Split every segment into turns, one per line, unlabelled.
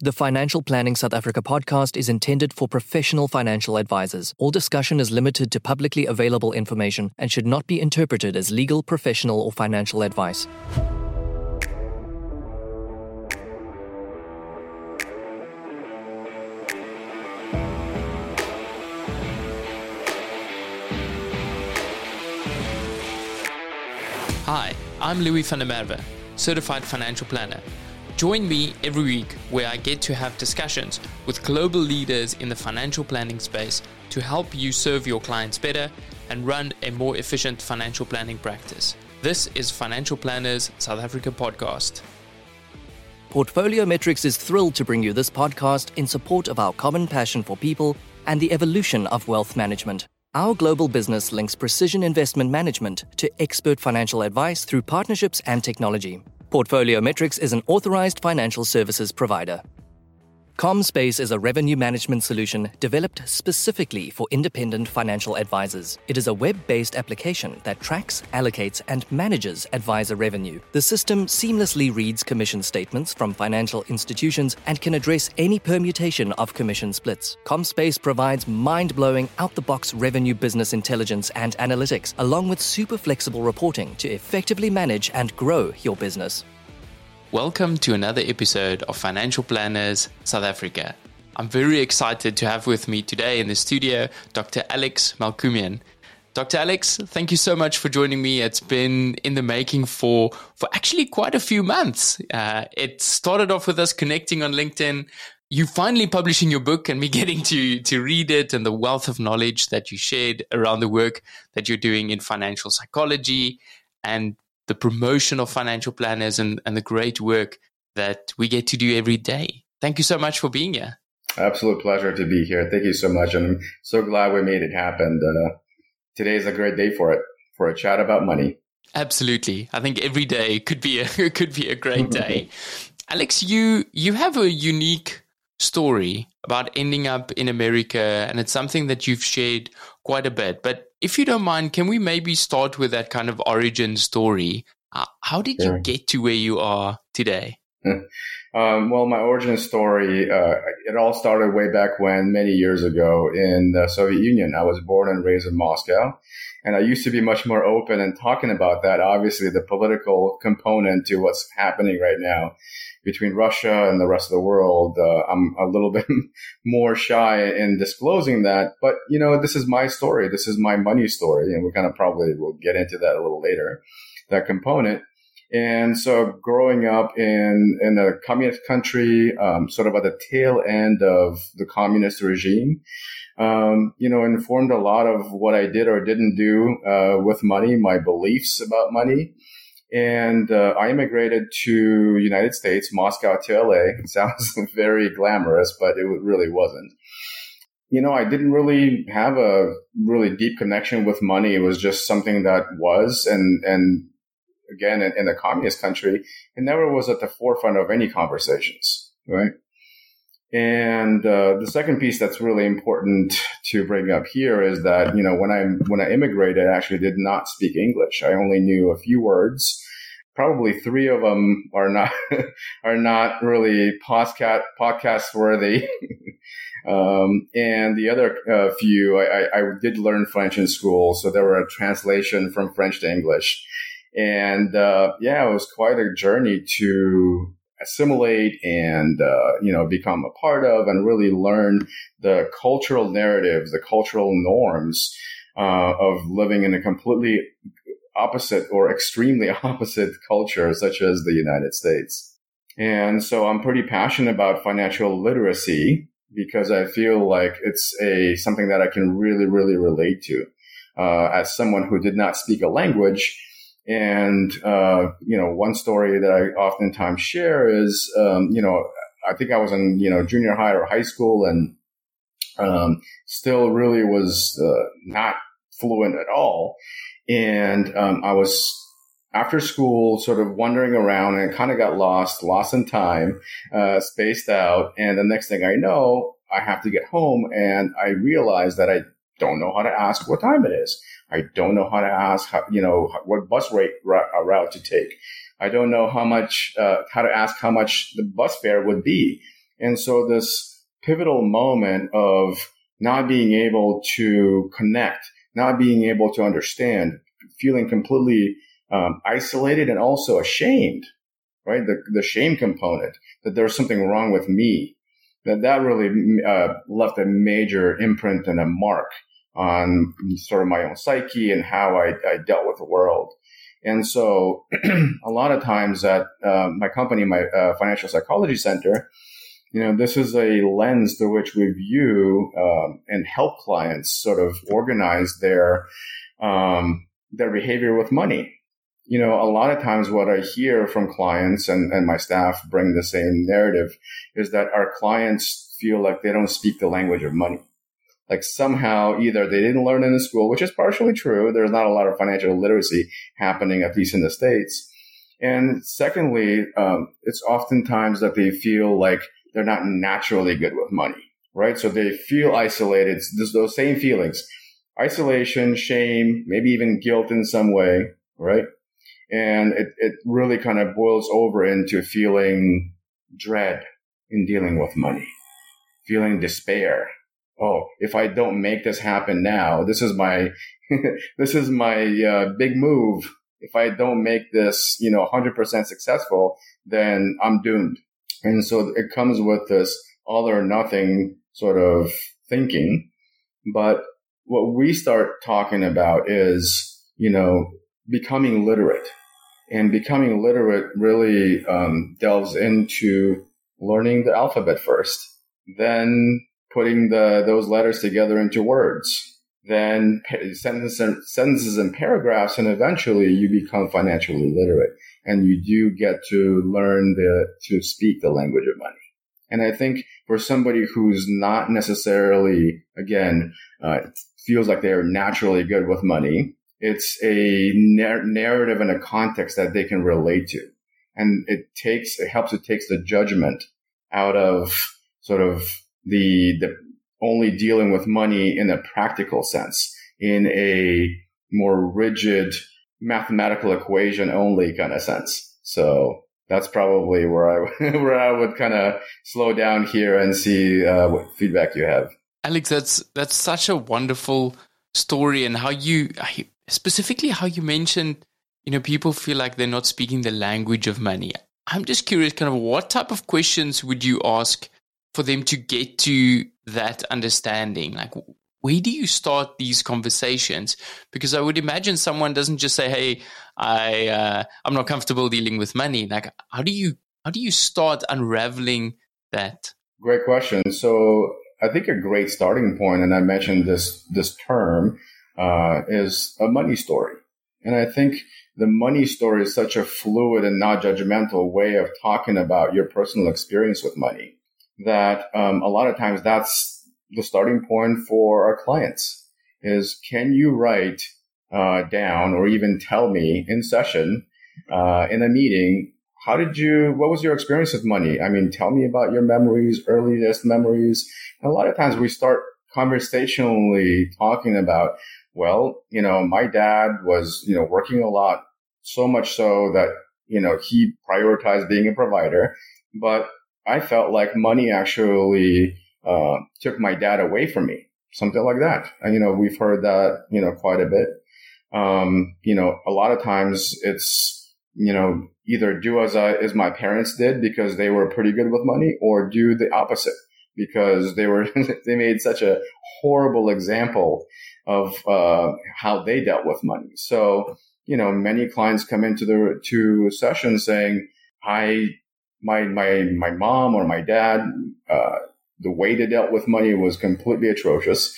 The Financial Planning South Africa podcast is intended for professional financial advisors. All discussion is limited to publicly available information and should not be interpreted as legal, professional, or financial advice.
Hi, I'm Louis van der Merwe, certified financial planner. Join me every week where I get to have discussions with global leaders in the financial planning space to help you serve your clients better and run a more efficient financial planning practice. This is Financial Planners South Africa podcast.
Portfolio Metrix is thrilled to bring you this podcast in support of our common passion for people and the evolution of wealth management. Our global business links precision investment management to expert financial advice through partnerships and technology. Portfolio Metrix is an authorized financial services provider. ComSpace is a revenue management solution developed specifically for independent financial advisors. It is a web based application that tracks, allocates, and manages advisor revenue. The system seamlessly reads commission statements from financial institutions and can address any permutation of commission splits. ComSpace provides mind blowing, out the box revenue business intelligence and analytics, along with super flexible reporting to effectively manage and grow your business.
Welcome to another episode of Financial Planners South Africa. I'm very excited to have with me today in the studio Dr. Alex Melkumian. Dr. Alex, thank you so much for joining me. It's been in the making for for actually quite a few months. Uh, it started off with us connecting on LinkedIn. You finally publishing your book and me getting to to read it and the wealth of knowledge that you shared around the work that you're doing in financial psychology and the promotion of financial planners and, and the great work that we get to do every day. Thank you so much for being here.
Absolute pleasure to be here. Thank you so much. And I'm so glad we made it happen. Uh, today is a great day for it, for a chat about money.
Absolutely. I think every day could be a, could be a great day. Alex, you, you have a unique story about ending up in America, and it's something that you've shared quite a bit. But if you don't mind, can we maybe start with that kind of origin story? Uh, how did you get to where you are today?
um, well, my origin story, uh, it all started way back when, many years ago in the Soviet Union. I was born and raised in Moscow. And I used to be much more open and talking about that. Obviously, the political component to what's happening right now between Russia and the rest of the world. Uh, I'm a little bit more shy in disclosing that, but you know, this is my story. This is my money story, and we're gonna probably will get into that a little later. That component. And so growing up in, in a communist country, um, sort of at the tail end of the communist regime, um, you know, informed a lot of what I did or didn't do, uh, with money, my beliefs about money. And uh, I immigrated to United States, Moscow to LA. It sounds very glamorous, but it really wasn't. You know, I didn't really have a really deep connection with money. It was just something that was, and and again, in, in a communist country, it never was at the forefront of any conversations, right? And uh, the second piece that's really important to bring up here is that you know when I when I immigrated, I actually did not speak English. I only knew a few words. Probably three of them are not are not really podcast podcast worthy. um, and the other uh, few, I, I did learn French in school, so there were a translation from French to English. And uh, yeah, it was quite a journey to assimilate and uh, you know become a part of and really learn the cultural narratives the cultural norms uh, of living in a completely opposite or extremely opposite culture such as the united states. And so i'm pretty passionate about financial literacy because i feel like it's a something that i can really really relate to. Uh, as someone who did not speak a language and, uh, you know, one story that I oftentimes share is, um, you know, I think I was in, you know, junior high or high school and, um, still really was, uh, not fluent at all. And, um, I was after school sort of wandering around and kind of got lost, lost in time, uh, spaced out. And the next thing I know, I have to get home and I realize that I don't know how to ask what time it is. I don't know how to ask, how, you know, what bus rate uh, route to take. I don't know how much, uh, how to ask how much the bus fare would be. And so this pivotal moment of not being able to connect, not being able to understand, feeling completely um, isolated and also ashamed, right? The, the shame component that there's something wrong with me, that that really uh, left a major imprint and a mark on sort of my own psyche and how I, I dealt with the world. And so a lot of times at uh, my company, my uh, financial psychology center, you know, this is a lens through which we view um, and help clients sort of organize their um, their behavior with money. You know, a lot of times what I hear from clients and, and my staff bring the same narrative is that our clients feel like they don't speak the language of money like somehow either they didn't learn in the school, which is partially true. There's not a lot of financial literacy happening, at least in the States. And secondly, um, it's oftentimes that they feel like they're not naturally good with money, right? So they feel isolated. There's those same feelings, isolation, shame, maybe even guilt in some way, right? And it, it really kind of boils over into feeling dread in dealing with money, feeling despair, oh, if I don't make this happen now, this is my, this is my uh, big move. If I don't make this, you know, 100% successful, then I'm doomed. And so it comes with this all or nothing sort of thinking. But what we start talking about is, you know, becoming literate. And becoming literate really um, delves into learning the alphabet first, then putting the those letters together into words then sentences and, sentences and paragraphs, and eventually you become financially literate, and you do get to learn the to speak the language of money. And I think for somebody who's not necessarily, again, uh, feels like they're naturally good with money, it's a nar- narrative and a context that they can relate to, and it takes it helps. It takes the judgment out of sort of the, the only dealing with money in a practical sense, in a more rigid mathematical equation only kind of sense. So that's probably where I where I would kind of slow down here and see uh, what feedback you have.
Alex, that's that's such a wonderful story, and how you specifically how you mentioned, you know, people feel like they're not speaking the language of money. I'm just curious, kind of, what type of questions would you ask for them to get to that understanding? Like, where do you start these conversations? Because I would imagine someone doesn't just say, "Hey, I uh, I'm not comfortable dealing with money." Like, how do you how do you start unraveling that?
Great question. So I think a great starting point, and I mentioned this this term, uh, is a money story. And I think the money story is such a fluid and not judgmental way of talking about your personal experience with money that um, a lot of times that's the starting point for our clients is can you write uh, down or even tell me in session uh, in a meeting how did you what was your experience with money? I mean tell me about your memories earliest memories. And a lot of times we start conversationally talking about well you know my dad was you know working a lot so much so that you know he prioritized being a provider but I felt like money actually uh, took my dad away from me, something like that. And, you know, we've heard that, you know, quite a bit. Um, you know, a lot of times it's, you know, either do as I, as my parents did because they were pretty good with money or do the opposite because they were, they made such a horrible example of, uh, how they dealt with money. So, you know, many clients come into the, to session saying, I my my my mom or my dad, uh, the way they dealt with money was completely atrocious,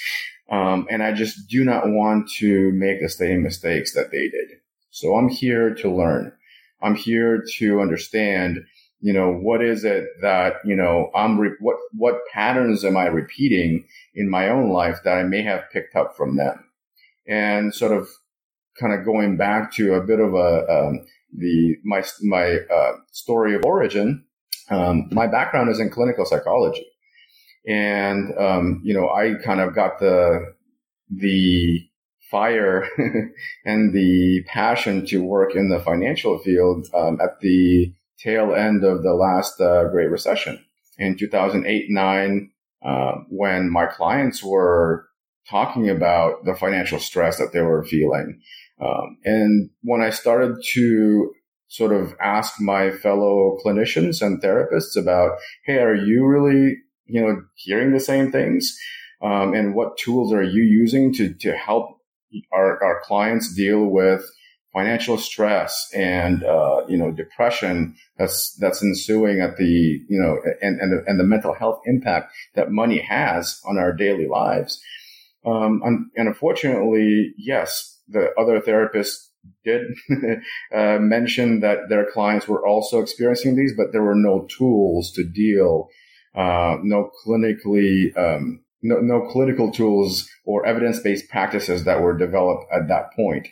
um, and I just do not want to make the same mistakes that they did. So I'm here to learn. I'm here to understand. You know what is it that you know I'm re- what what patterns am I repeating in my own life that I may have picked up from them, and sort of kind of going back to a bit of a um, the my my uh, story of origin. Um, my background is in clinical psychology, and um, you know I kind of got the the fire and the passion to work in the financial field um, at the tail end of the last uh, Great Recession. in 2008, nine, uh, when my clients were talking about the financial stress that they were feeling. Um, and when I started to sort of ask my fellow clinicians and therapists about, hey, are you really, you know, hearing the same things? Um, and what tools are you using to, to help our, our clients deal with financial stress and uh, you know depression that's that's ensuing at the you know and and the, and the mental health impact that money has on our daily lives. Um, and, and unfortunately, yes, the other therapists did uh, mention that their clients were also experiencing these, but there were no tools to deal, uh, no clinically um, no, no clinical tools or evidence-based practices that were developed at that point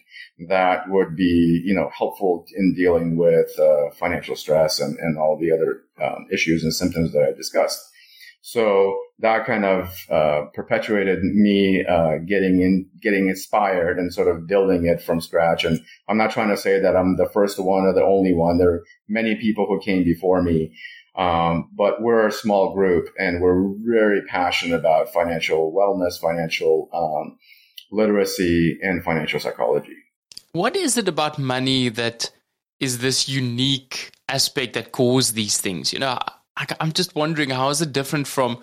that would be, you know, helpful in dealing with uh, financial stress and, and all the other um, issues and symptoms that I discussed. So that kind of uh, perpetuated me uh, getting in, getting inspired and sort of building it from scratch. And I'm not trying to say that I'm the first one or the only one. There are many people who came before me um, but we're a small group and we're very passionate about financial wellness, financial um, literacy, and financial psychology.
What is it about money that is this unique aspect that caused these things? You know, I'm just wondering how is it different from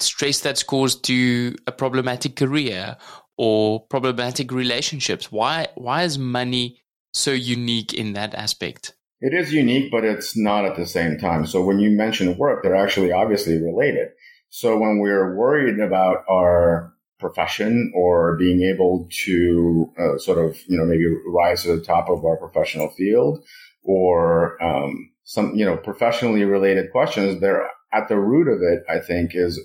stress that's caused to a problematic career or problematic relationships? Why why is money so unique in that aspect?
It is unique, but it's not at the same time. So when you mention work, they're actually obviously related. So when we're worried about our profession or being able to uh, sort of, you know, maybe rise to the top of our professional field or um, some, you know, professionally related questions, they're at the root of it, I think, is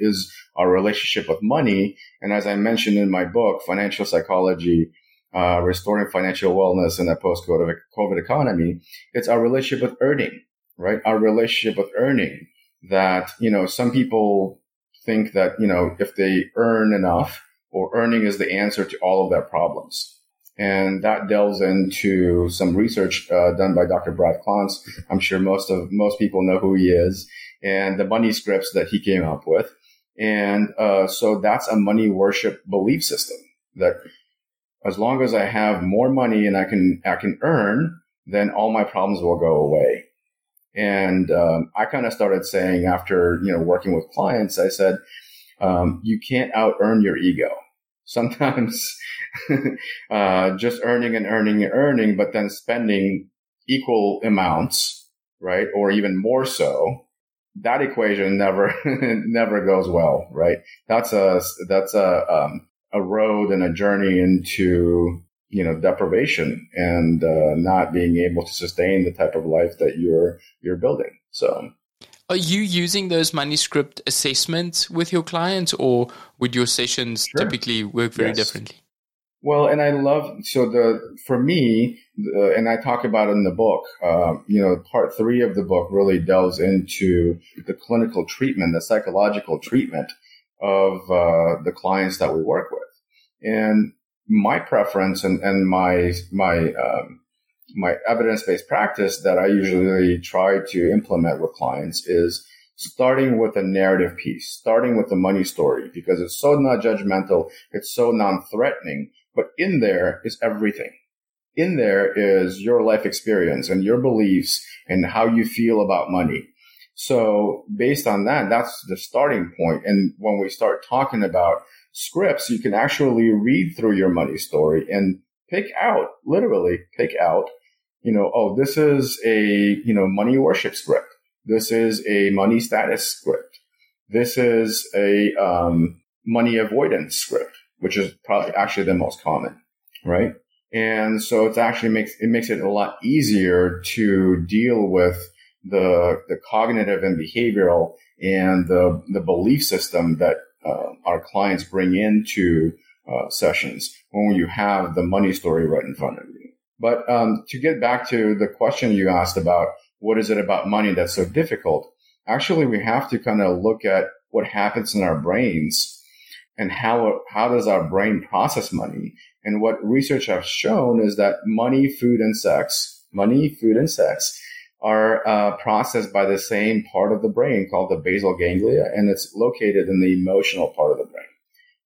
is our relationship with money. And as I mentioned in my book, Financial Psychology uh, restoring financial wellness in a post-COVID COVID economy, it's our relationship with earning, right? Our relationship with earning that, you know, some people think that, you know, if they earn enough or earning is the answer to all of their problems. And that delves into some research uh, done by Dr. Brad Klontz. I'm sure most of most people know who he is and the money scripts that he came up with. And uh, so that's a money worship belief system that as long as I have more money and I can I can earn, then all my problems will go away. And um, I kind of started saying after you know working with clients, I said, um, you can't out earn your ego. Sometimes uh, just earning and earning and earning, but then spending equal amounts, right, or even more so. That equation never never goes well, right? That's a that's a um, a road and a journey into you know deprivation and uh, not being able to sustain the type of life that you're you're building so
are you using those money script assessments with your clients or would your sessions sure. typically work very yes. differently
well and i love so the for me and i talk about it in the book uh, you know part three of the book really delves into the clinical treatment the psychological treatment of uh, the clients that we work with. And my preference and, and my my um, my evidence based practice that I usually try to implement with clients is starting with a narrative piece, starting with the money story, because it's so not judgmental, it's so non threatening. But in there is everything. In there is your life experience and your beliefs and how you feel about money. So based on that, that's the starting point. And when we start talking about scripts, you can actually read through your money story and pick out, literally pick out, you know, oh, this is a, you know, money worship script. This is a money status script. This is a um, money avoidance script, which is probably actually the most common, right? And so it actually makes it makes it a lot easier to deal with the, the cognitive and behavioral and the, the belief system that uh, our clients bring into uh, sessions when you have the money story right in front of you. But um, to get back to the question you asked about what is it about money that's so difficult, actually we have to kind of look at what happens in our brains and how how does our brain process money. And what research has shown is that money, food, and sex, money, food, and sex are uh, processed by the same part of the brain called the basal ganglia, and it's located in the emotional part of the brain.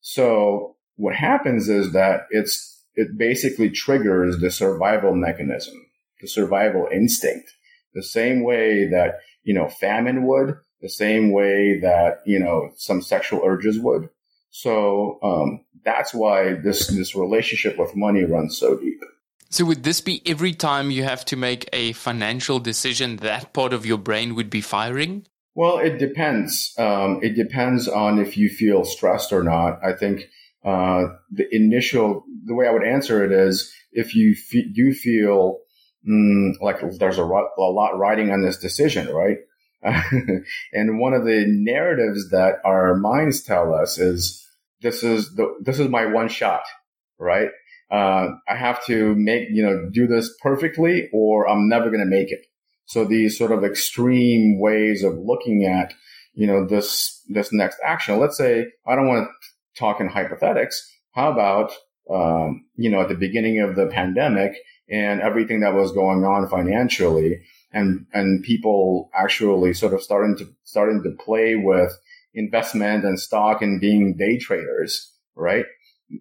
So what happens is that it's it basically triggers the survival mechanism, the survival instinct, the same way that you know famine would, the same way that you know some sexual urges would. So um, that's why this this relationship with money runs so deep.
So would this be every time you have to make a financial decision that part of your brain would be firing?
Well, it depends. Um, it depends on if you feel stressed or not. I think uh, the initial, the way I would answer it is if you f- do feel mm, like there's a, a lot riding on this decision, right? and one of the narratives that our minds tell us is this is the, this is my one shot, right? uh, I have to make, you know, do this perfectly or I'm never going to make it. So these sort of extreme ways of looking at, you know, this, this next action. Let's say I don't want to talk in hypothetics. How about, um, you know, at the beginning of the pandemic and everything that was going on financially and, and people actually sort of starting to, starting to play with investment and stock and being day traders, right?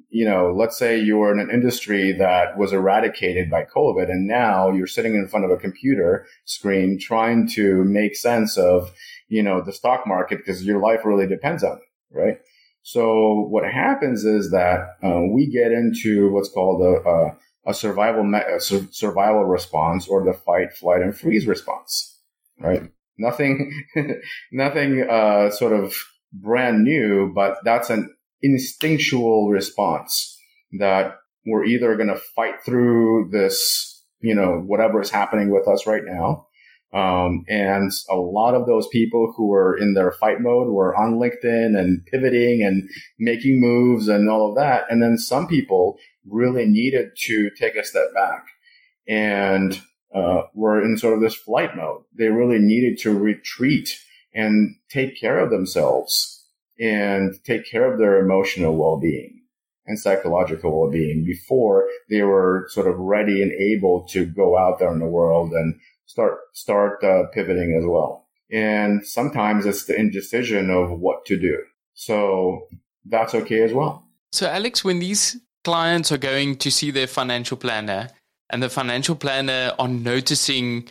you know, let's say you're in an industry that was eradicated by COVID and now you're sitting in front of a computer screen trying to make sense of, you know, the stock market because your life really depends on it, right? So what happens is that uh, we get into what's called a, a, a survival me- a su- survival response or the fight, flight, and freeze response, right? Nothing, nothing uh, sort of brand new, but that's an instinctual response that we're either going to fight through this, you know, whatever is happening with us right now. Um, and a lot of those people who were in their fight mode were on LinkedIn and pivoting and making moves and all of that. And then some people really needed to take a step back and uh, were in sort of this flight mode. They really needed to retreat and take care of themselves and take care of their emotional well-being and psychological well-being before they were sort of ready and able to go out there in the world and start start uh, pivoting as well. And sometimes it's the indecision of what to do. So that's okay as well.
So Alex, when these clients are going to see their financial planner and the financial planner are noticing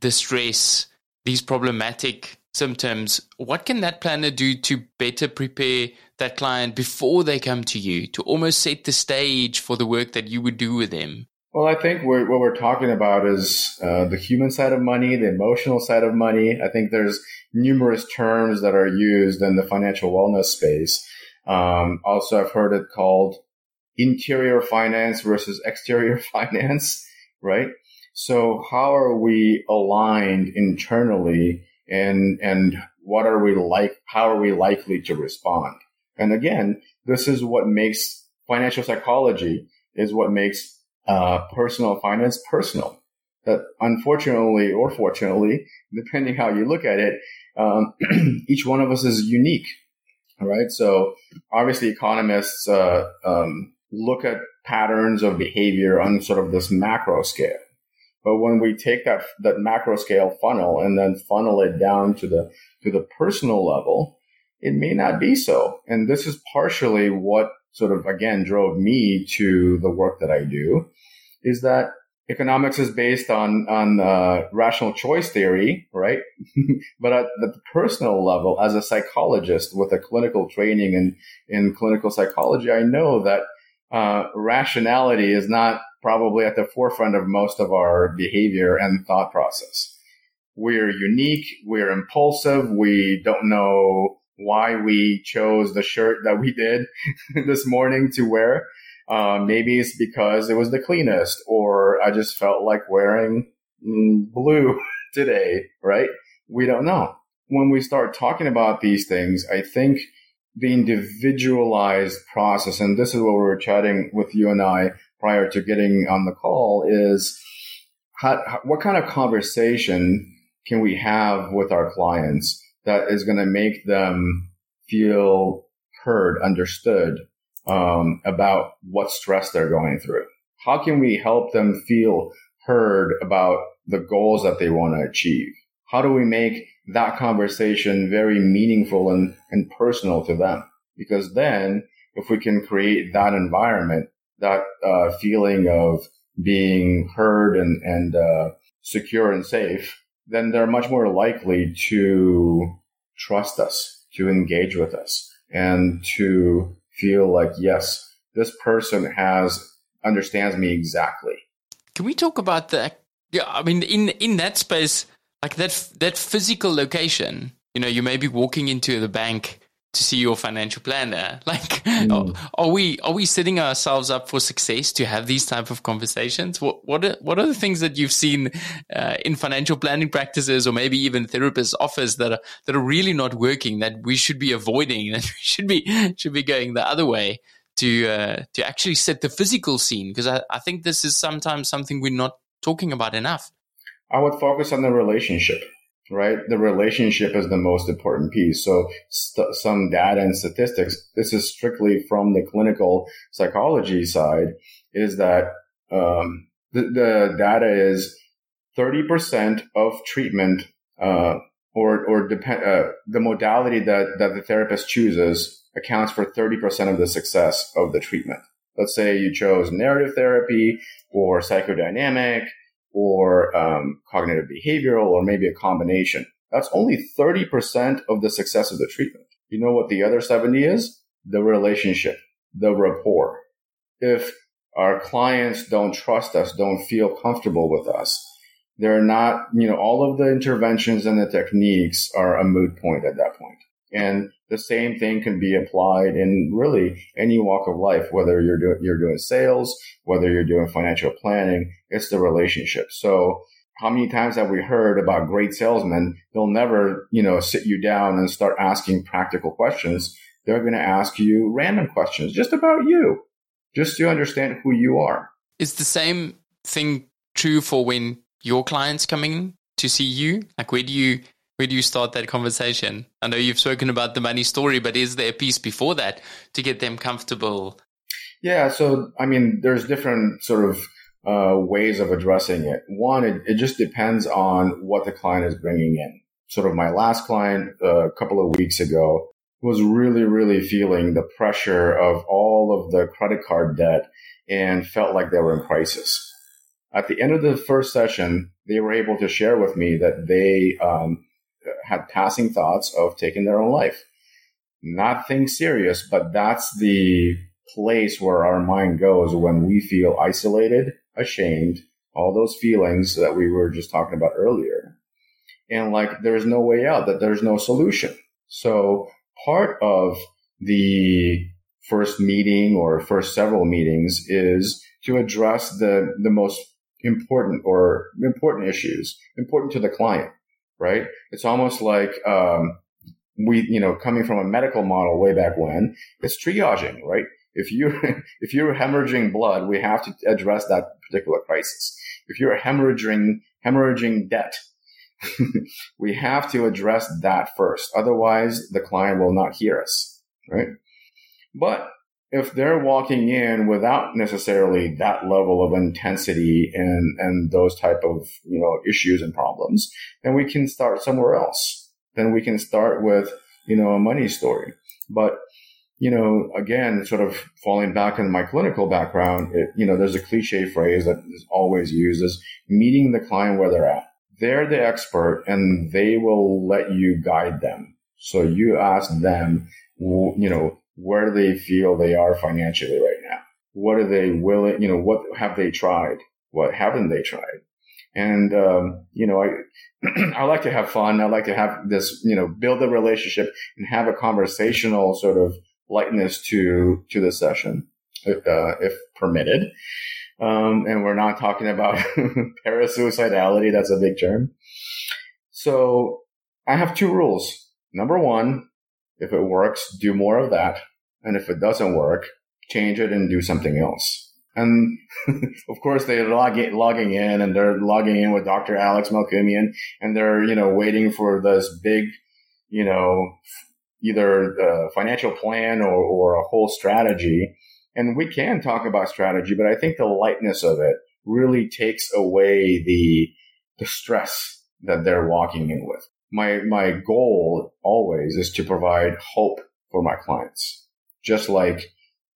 the stress, these problematic symptoms, what can that planner do to better prepare that client before they come to you to almost set the stage for the work that you would do with them?
Well, I think we're, what we're talking about is uh, the human side of money, the emotional side of money. I think there's numerous terms that are used in the financial wellness space. Um, also, I've heard it called interior finance versus exterior finance, right? So how are we aligned internally and and what are we like how are we likely to respond? And again this is what makes financial psychology is what makes uh, personal finance personal. That unfortunately or fortunately depending how you look at it um, each one of us is unique all right? So obviously economists uh, um, look at patterns of behavior on sort of this macro scale but when we take that that macro scale funnel and then funnel it down to the to the personal level, it may not be so. And this is partially what sort of again drove me to the work that I do, is that economics is based on on uh, rational choice theory, right? but at the personal level, as a psychologist with a clinical training in in clinical psychology, I know that uh, rationality is not probably at the forefront of most of our behavior and thought process. We're unique. We're impulsive. We don't know why we chose the shirt that we did this morning to wear. Uh, maybe it's because it was the cleanest or I just felt like wearing mm, blue today, right? We don't know. When we start talking about these things, I think the individualized process, and this is what we were chatting with you and I prior to getting on the call is how, what kind of conversation can we have with our clients that is going to make them feel heard, understood um, about what stress they're going through? How can we help them feel heard about the goals that they want to achieve? How do we make that conversation very meaningful and, and personal to them? Because then if we can create that environment, that uh, feeling of being heard and, and uh, secure and safe, then they're much more likely to trust us, to engage with us, and to feel like, yes, this person has understands me exactly.
Can we talk about the? Yeah, I mean, in in that space, like that that physical location. You know, you may be walking into the bank to see your financial planner. Like, mm. are, we are we setting ourselves up for success to have these type of conversations? What what are, what are the things that you've seen uh, in financial planning practices, or maybe even therapists' office that are that are really not working that we should be avoiding? That we should be should be going the other way to uh, to actually set the physical scene because I, I think this is sometimes something we're not talking about enough.
I would focus on the relationship right? The relationship is the most important piece. So st- some data and statistics, this is strictly from the clinical psychology side, is that um, the, the, data is 30% of treatment uh, or, or depend, uh, the modality that, that the therapist chooses accounts for 30% of the success of the treatment. Let's say you chose narrative therapy or psychodynamic or um, cognitive behavioral or maybe a combination. That's only 30% of the success of the treatment. You know what the other 70 is? The relationship, the rapport. If our clients don't trust us, don't feel comfortable with us, they're not, you know, all of the interventions and the techniques are a moot point at that point. And the same thing can be applied in really any walk of life, whether you're doing, you're doing sales, whether you're doing financial planning, it's the relationship. So how many times have we heard about great salesmen? They'll never, you know, sit you down and start asking practical questions. They're going to ask you random questions just about you, just to understand who you are.
Is the same thing true for when your clients coming to see you? Like, where do you where do you start that conversation? I know you've spoken about the money story, but is there a piece before that to get them comfortable?
Yeah, so I mean, there's different sort of uh, ways of addressing it. One, it, it, just depends on what the client is bringing in. Sort of my last client uh, a couple of weeks ago was really, really feeling the pressure of all of the credit card debt and felt like they were in crisis. At the end of the first session, they were able to share with me that they um, had passing thoughts of taking their own life. Nothing serious, but that's the place where our mind goes when we feel isolated, ashamed, all those feelings that we were just talking about earlier. And like there's no way out, that there's no solution. So part of the first meeting or first several meetings is to address the, the most important or important issues, important to the client right? It's almost like, um, we, you know, coming from a medical model way back when, it's triaging, right? If you if you're hemorrhaging blood, we have to address that particular crisis. If you're hemorrhaging hemorrhaging debt, we have to address that first. Otherwise, the client will not hear us, right? But if they're walking in without necessarily that level of intensity and, and those type of, you know, issues and problems, then we can start somewhere else. Then we can start with, you know, a money story. But, you know, again, sort of falling back in my clinical background, it, you know, there's a cliche phrase that is always used is meeting the client where they're at. They're the expert and they will let you guide them. So you ask them, you know, where do they feel they are financially right now? What are they willing, you know, what have they tried? What haven't they tried? And, um, you know, I, I like to have fun. I like to have this, you know, build a relationship and have a conversational sort of lightness to, to the session, uh, if permitted. Um, and we're not talking about parasuicidality. That's a big term. So I have two rules. Number one, if it works, do more of that. And if it doesn't work, change it and do something else. And of course, they're logging, logging in and they're logging in with Dr. Alex Melkumian and they're, you know, waiting for this big, you know, either a financial plan or, or a whole strategy. And we can talk about strategy, but I think the lightness of it really takes away the, the stress that they're walking in with. My, my goal always is to provide hope for my clients, just like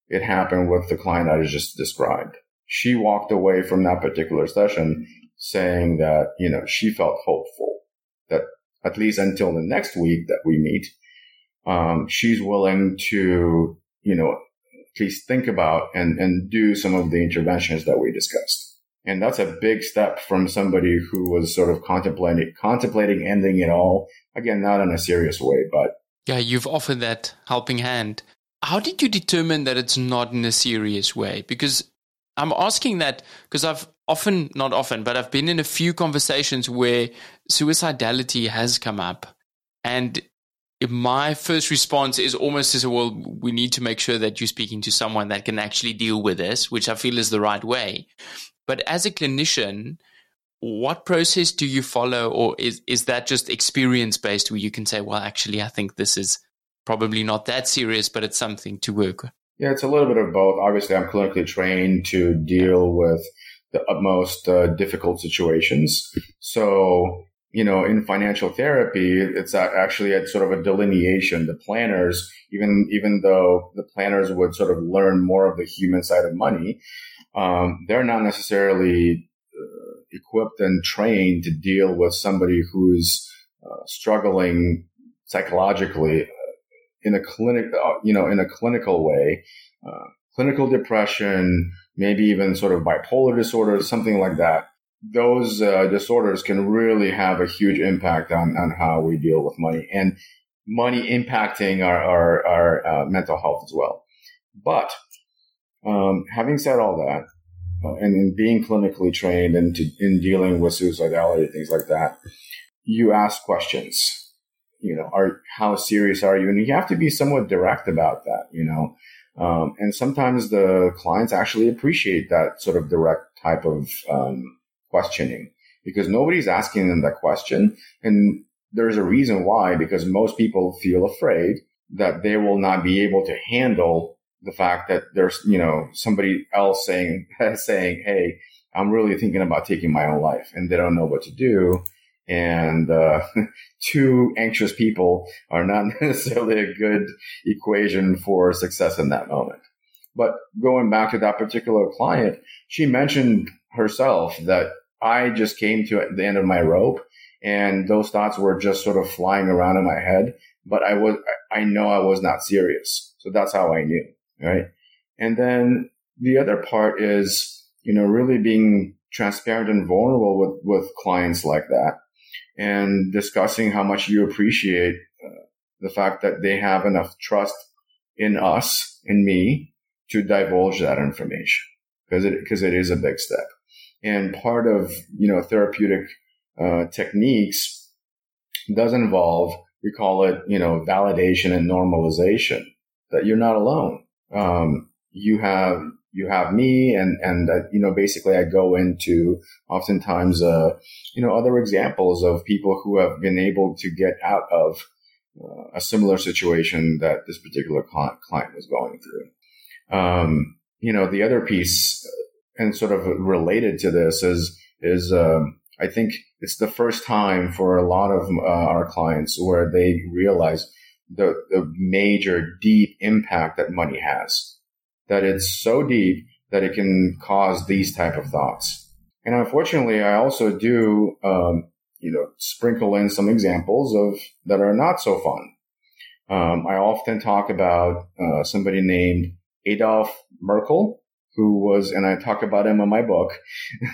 it happened with the client I just described. She walked away from that particular session saying that, you know, she felt hopeful that at least until the next week that we meet, um, she's willing to, you know, at least think about and, and do some of the interventions that we discussed. And that's a big step from somebody who was sort of contemplating, contemplating ending it all. Again, not in a serious way, but.
Yeah, you've offered that helping hand. How did you determine that it's not in a serious way? Because I'm asking that because I've often, not often, but I've been in a few conversations where suicidality has come up. And my first response is almost as well, we need to make sure that you're speaking to someone that can actually deal with this, which I feel is the right way. But as a clinician, what process do you follow, or is is that just experience based, where you can say, well, actually, I think this is probably not that serious, but it's something to work with?
Yeah, it's a little bit of both. Obviously, I'm clinically trained to deal with the utmost uh, difficult situations. So, you know, in financial therapy, it's actually a sort of a delineation. The planners, even even though the planners would sort of learn more of the human side of money, um, they're not necessarily uh, equipped and trained to deal with somebody who's uh, struggling psychologically uh, in a clinic, uh, you know, in a clinical way, uh, clinical depression, maybe even sort of bipolar disorder, something like that. Those uh, disorders can really have a huge impact on, on how we deal with money and money impacting our, our, our mental health as well. But um, having said all that, uh, and in being clinically trained and to, in dealing with suicidality, things like that, you ask questions. You know, are how serious are you? And you have to be somewhat direct about that. You know, um, and sometimes the clients actually appreciate that sort of direct type of um, questioning because nobody's asking them that question, and there's a reason why. Because most people feel afraid that they will not be able to handle the fact that there's, you know, somebody else saying, saying, Hey, I'm really thinking about taking my own life and they don't know what to do. And, uh, two anxious people are not necessarily a good equation for success in that moment. But going back to that particular client, she mentioned herself that I just came to the end of my rope and those thoughts were just sort of flying around in my head. But I was, I know I was not serious. So that's how I knew right? And then the other part is, you know, really being transparent and vulnerable with, with clients like that and discussing how much you appreciate uh, the fact that they have enough trust in us, in me, to divulge that information because it, because it is a big step. And part of, you know, therapeutic uh, techniques does involve, we call it, you know, validation and normalization that you're not alone um, you have you have me and and uh, you know basically I go into oftentimes uh, you know other examples of people who have been able to get out of uh, a similar situation that this particular client, client was going through. Um, you know the other piece uh, and sort of related to this is is um, I think it's the first time for a lot of uh, our clients where they realize the, the major deep impact that money has. That it's so deep that it can cause these type of thoughts. And unfortunately, I also do, um, you know, sprinkle in some examples of that are not so fun. Um, I often talk about uh, somebody named Adolf Merckle, who was, and I talk about him in my book.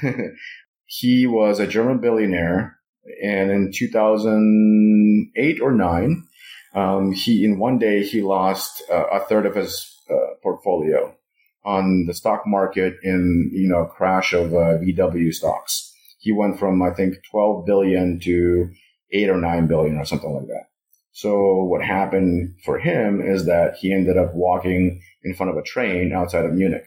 he was a German billionaire, and in 2008 or nine, um, he in one day he lost uh, a third of his uh, portfolio on the stock market in you know crash of uh, VW stocks. He went from I think 12 billion to eight or nine billion or something like that. So what happened for him is that he ended up walking in front of a train outside of Munich.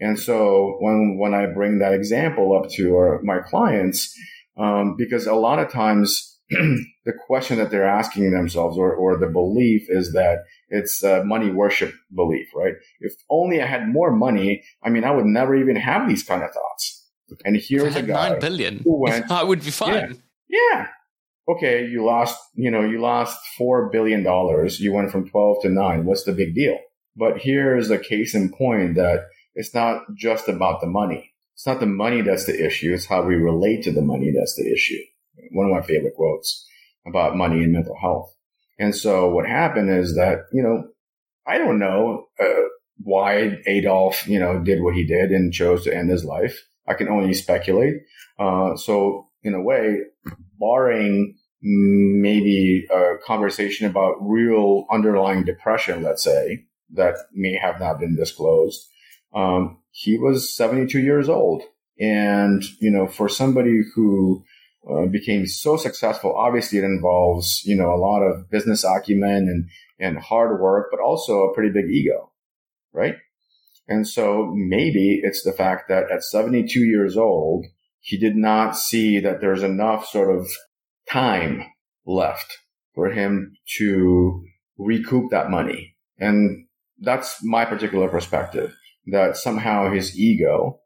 And so when when I bring that example up to our, my clients, um, because a lot of times the question that they're asking themselves or, or the belief is that it's a money worship belief, right? If only I had more money, I mean, I would never even have these kind of thoughts. And here's a guy
nine billion.
who went.
I would be fine.
Yeah, yeah. Okay, you lost. You know, you lost four billion dollars. You went from twelve to nine. What's the big deal? But here's a case in point that it's not just about the money. It's not the money that's the issue. It's how we relate to the money that's the issue. One of my favorite quotes about money and mental health. And so what happened is that, you know, I don't know uh, why Adolf, you know, did what he did and chose to end his life. I can only speculate. Uh, so in a way, barring maybe a conversation about real underlying depression, let's say, that may have not been disclosed, um, he was 72 years old. And, you know, for somebody who uh, became so successful, obviously it involves, you know, a lot of business acumen and, and hard work, but also a pretty big ego, right? And so maybe it's the fact that at 72 years old, he did not see that there's enough sort of time left for him to recoup that money. And that's my particular perspective that somehow his ego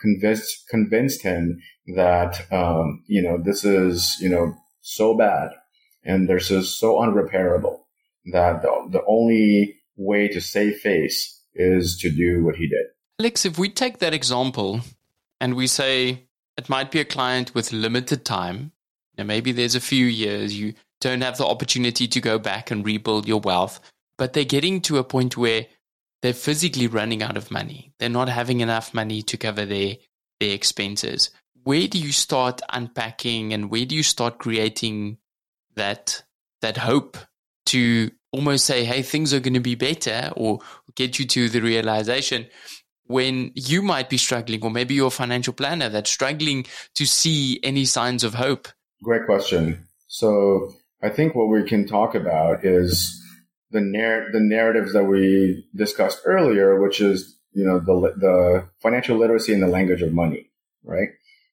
convinced convinced him that um, you know this is you know so bad and this is so unrepairable that the, the only way to save face is to do what he did.
Alex, if we take that example and we say it might be a client with limited time, and maybe there's a few years you don't have the opportunity to go back and rebuild your wealth, but they're getting to a point where they're physically running out of money. They're not having enough money to cover their their expenses. Where do you start unpacking and where do you start creating that that hope to almost say, hey, things are going to be better or get you to the realization when you might be struggling, or maybe you're a financial planner that's struggling to see any signs of hope?
Great question. So I think what we can talk about is the narr- the narratives that we discussed earlier, which is you know the the financial literacy and the language of money, right?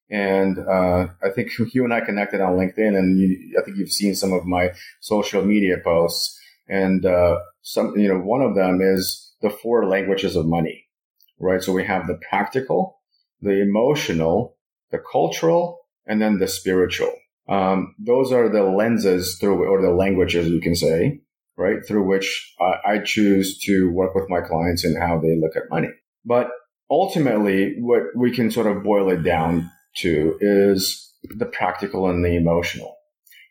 And uh, I think you and I connected on LinkedIn, and you, I think you've seen some of my social media posts. And uh, some, you know, one of them is the four languages of money, right? So we have the practical, the emotional, the cultural, and then the spiritual. Um, those are the lenses through, or the languages you can say, right? Through which I, choose to work with my clients and how they look at money. But ultimately, what we can sort of boil it down to is the practical and the emotional.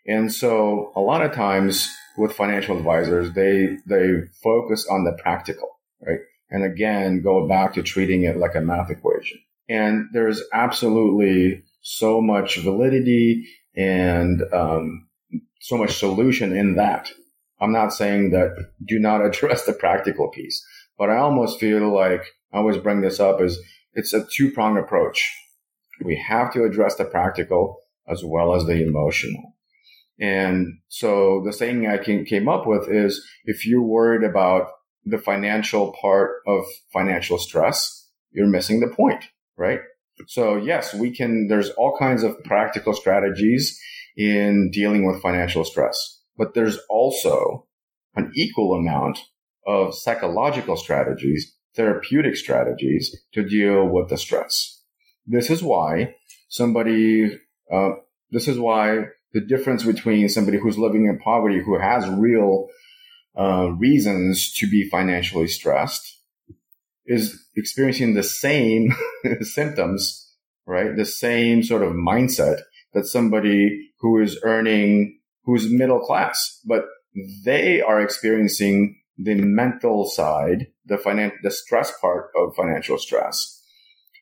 And so a lot of times with financial advisors, they, they focus on the practical, right? And again, go back to treating it like a math equation. And there's absolutely so much validity and um, so much solution in that. I'm not saying that do not address the practical piece, but I almost feel like I always bring this up is it's a two pronged approach. We have to address the practical as well as the emotional. And so the saying I came up with is if you're worried about the financial part of financial stress, you're missing the point, right? So yes, we can, there's all kinds of practical strategies in dealing with financial stress, but there's also an equal amount of psychological strategies, therapeutic strategies to deal with the stress. This is why somebody, uh, this is why the difference between somebody who's living in poverty, who has real uh, reasons to be financially stressed, is experiencing the same symptoms, right? The same sort of mindset that somebody who is earning, who's middle class, but they are experiencing the mental side, the finan- the stress part of financial stress.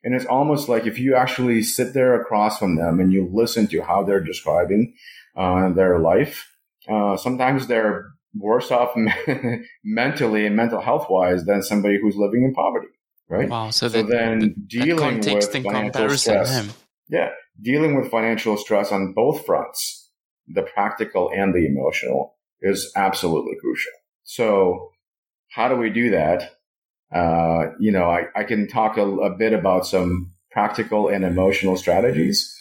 And it's almost like if you actually sit there across from them and you listen to how they're describing uh, their life, uh, sometimes they're worse off mentally and mental health wise than somebody who's living in poverty, right?
Wow. So, so the, then the, dealing with financial stress,
yeah, dealing with financial stress on both fronts, the practical and the emotional, is absolutely crucial. So, how do we do that? Uh, you know, I, I can talk a, a bit about some practical and emotional strategies.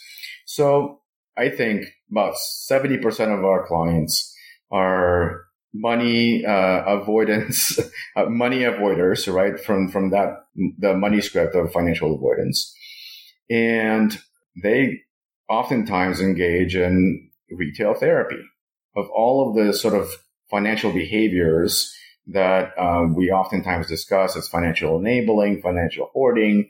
So, I think about 70% of our clients are money uh, avoidance, uh, money avoiders, right? From from that the money script of financial avoidance, And they oftentimes engage in retail therapy of all of the sort of financial behaviors that um, we oftentimes discuss as financial enabling, financial hoarding.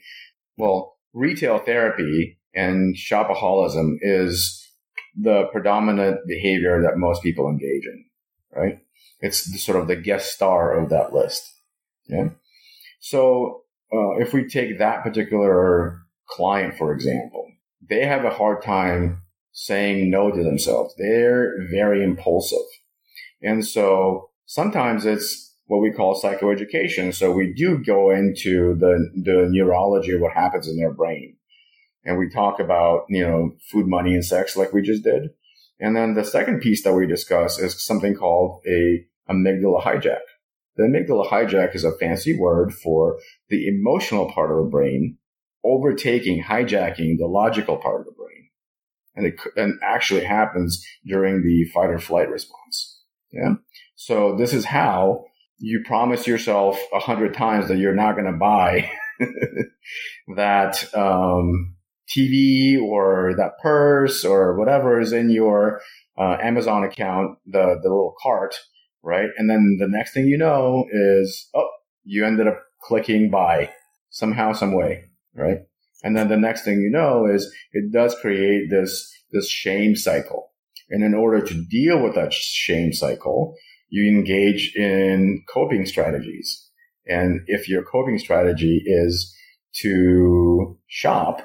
Well, retail therapy and shopaholism is the predominant behavior that most people engage in, right? It's sort of the guest star of that list. Yeah. So uh, if we take that particular client, for example, they have a hard time saying no to themselves. They're very impulsive. And so sometimes it's what we call psychoeducation. So we do go into the, the neurology of what happens in their brain. And we talk about, you know, food, money, and sex like we just did. And then the second piece that we discuss is something called a amygdala hijack. The amygdala hijack is a fancy word for the emotional part of the brain overtaking, hijacking the logical part of the. And it and actually happens during the fight or flight response. Yeah. So this is how you promise yourself a hundred times that you're not going to buy that um, TV or that purse or whatever is in your uh, Amazon account, the the little cart, right? And then the next thing you know is, oh, you ended up clicking buy somehow, some way, right? And then the next thing you know is it does create this, this shame cycle. And in order to deal with that shame cycle, you engage in coping strategies. And if your coping strategy is to shop,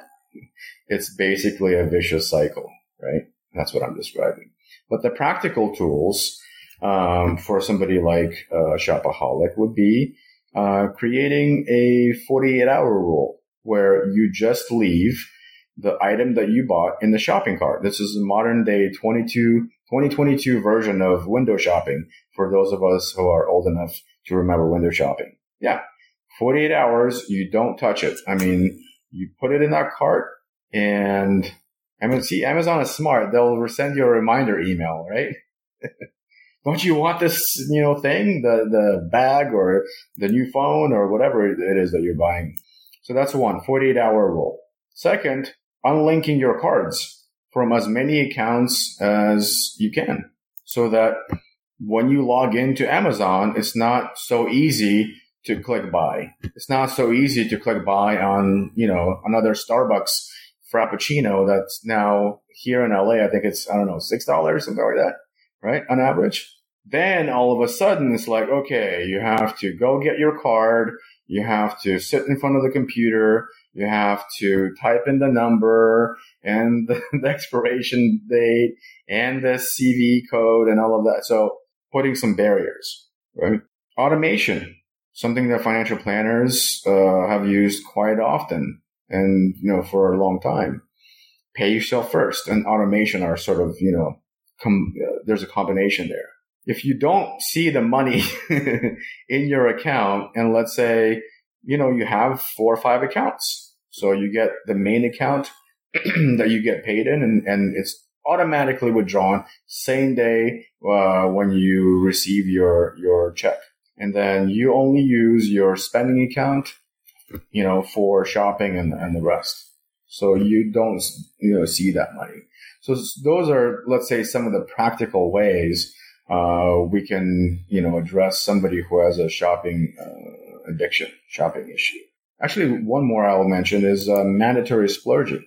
it's basically a vicious cycle, right? That's what I'm describing. But the practical tools um, for somebody like a shopaholic would be uh, creating a 48 hour rule where you just leave the item that you bought in the shopping cart. This is a modern day 22, 2022 version of window shopping for those of us who are old enough to remember window shopping. Yeah. 48 hours, you don't touch it. I mean, you put it in that cart and I mean, see, Amazon is smart. They'll send you a reminder email, right? don't you want this, you know, thing, the, the bag or the new phone or whatever it is that you're buying? So that's one, 48 hour rule. Second, unlinking your cards from as many accounts as you can so that when you log into Amazon, it's not so easy to click buy. It's not so easy to click buy on, you know, another Starbucks Frappuccino that's now here in LA. I think it's, I don't know, $6, something like that right? On average. Then all of a sudden it's like, okay, you have to go get your card. You have to sit in front of the computer. You have to type in the number and the, the expiration date and the CV code and all of that. So putting some barriers, right? Automation, something that financial planners uh, have used quite often and, you know, for a long time. Pay yourself first and automation are sort of, you know, com- uh, there's a combination there. If you don't see the money in your account, and let's say, you know, you have four or five accounts. So you get the main account that you get paid in and, and it's automatically withdrawn same day uh, when you receive your your check and then you only use your spending account you know for shopping and, and the rest so you don't you know see that money so those are, let's say, some of the practical ways uh, we can, you know, address somebody who has a shopping uh, addiction, shopping issue. Actually, one more I'll mention is uh, mandatory splurging.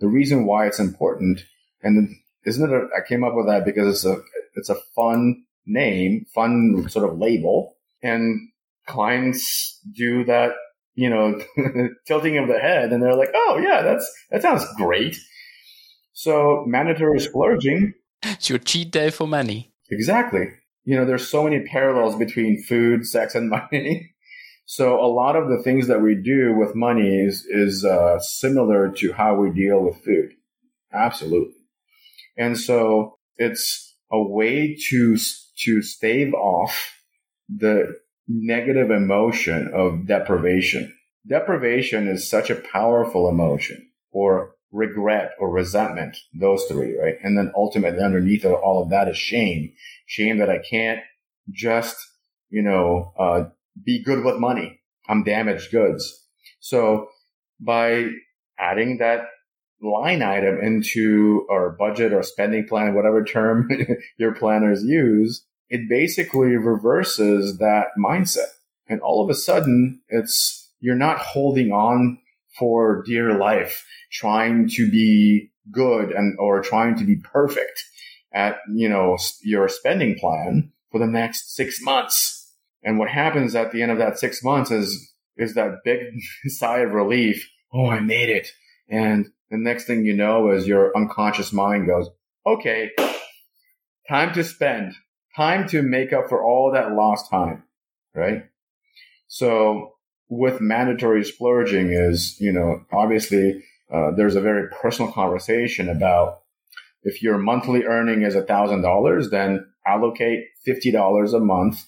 The reason why it's important, and isn't it? A, I came up with that because it's a it's a fun name, fun sort of label, and clients do that, you know, tilting of the head, and they're like, "Oh yeah, that's that sounds great." So mandatory splurging.
It's your cheat day for money.
Exactly. You know, there's so many parallels between food, sex, and money. So a lot of the things that we do with money is, is uh, similar to how we deal with food. Absolutely. And so it's a way to, to stave off the negative emotion of deprivation. Deprivation is such a powerful emotion or regret or resentment, those three, right? And then ultimately underneath all of that is shame. Shame that I can't just, you know, uh, be good with money. I'm damaged goods. So by adding that line item into our budget or spending plan, whatever term your planners use, it basically reverses that mindset. And all of a sudden, it's, you're not holding on for dear life, trying to be good and, or trying to be perfect at, you know, your spending plan for the next six months. And what happens at the end of that six months is, is that big sigh of relief. Oh, I made it. And the next thing you know is your unconscious mind goes, okay, time to spend, time to make up for all that lost time, right? So with mandatory splurging is, you know, obviously, uh, there's a very personal conversation about if your monthly earning is a thousand dollars, then allocate $50 a month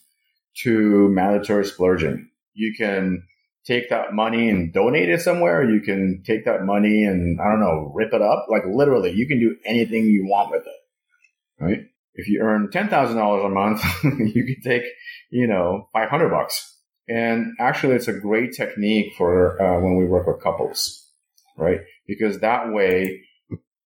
to mandatory splurging. You can take that money and donate it somewhere. You can take that money and, I don't know, rip it up. Like literally, you can do anything you want with it. Right? If you earn $10,000 a month, you can take, you know, 500 bucks. And actually, it's a great technique for uh, when we work with couples, right? Because that way,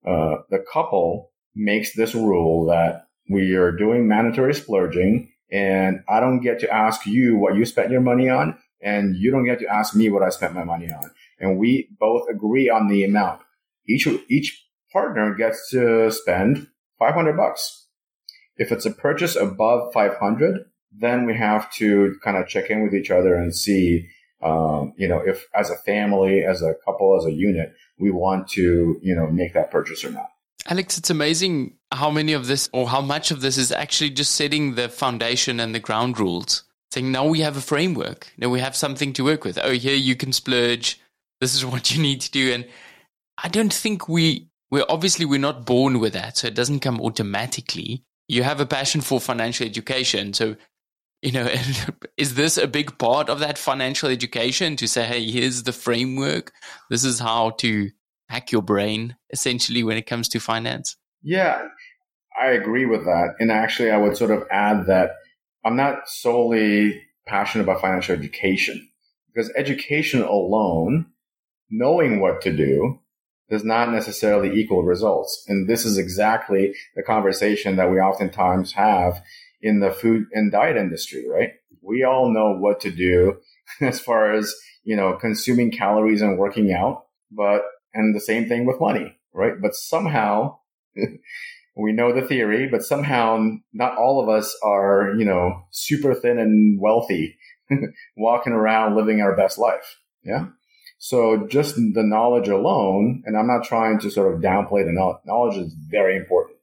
uh, the couple makes this rule that we are doing mandatory splurging and I don't get to ask you what you spent your money on and you don't get to ask me what I spent my money on. And we both agree on the amount. Each, each partner gets to spend 500 bucks. If it's a purchase above 500, then we have to kind of check in with each other and see, um, you know, if as a family, as a couple, as a unit, we want to, you know, make that purchase or not.
Alex, it's amazing how many of this or how much of this is actually just setting the foundation and the ground rules. Saying now we have a framework, now we have something to work with. Oh, here you can splurge. This is what you need to do. And I don't think we, we're obviously we're not born with that. So it doesn't come automatically. You have a passion for financial education. So you know, is this a big part of that financial education to say, hey, here's the framework. This is how to hack your brain essentially when it comes to finance?
Yeah, I agree with that. And actually, I would sort of add that I'm not solely passionate about financial education because education alone, knowing what to do, does not necessarily equal results. And this is exactly the conversation that we oftentimes have in the food and diet industry, right? We all know what to do as far as, you know, consuming calories and working out, but, and the same thing with money, right? But somehow we know the theory, but somehow not all of us are, you know, super thin and wealthy walking around living our best life. Yeah. So just the knowledge alone, and I'm not trying to sort of downplay the knowledge, knowledge is very important,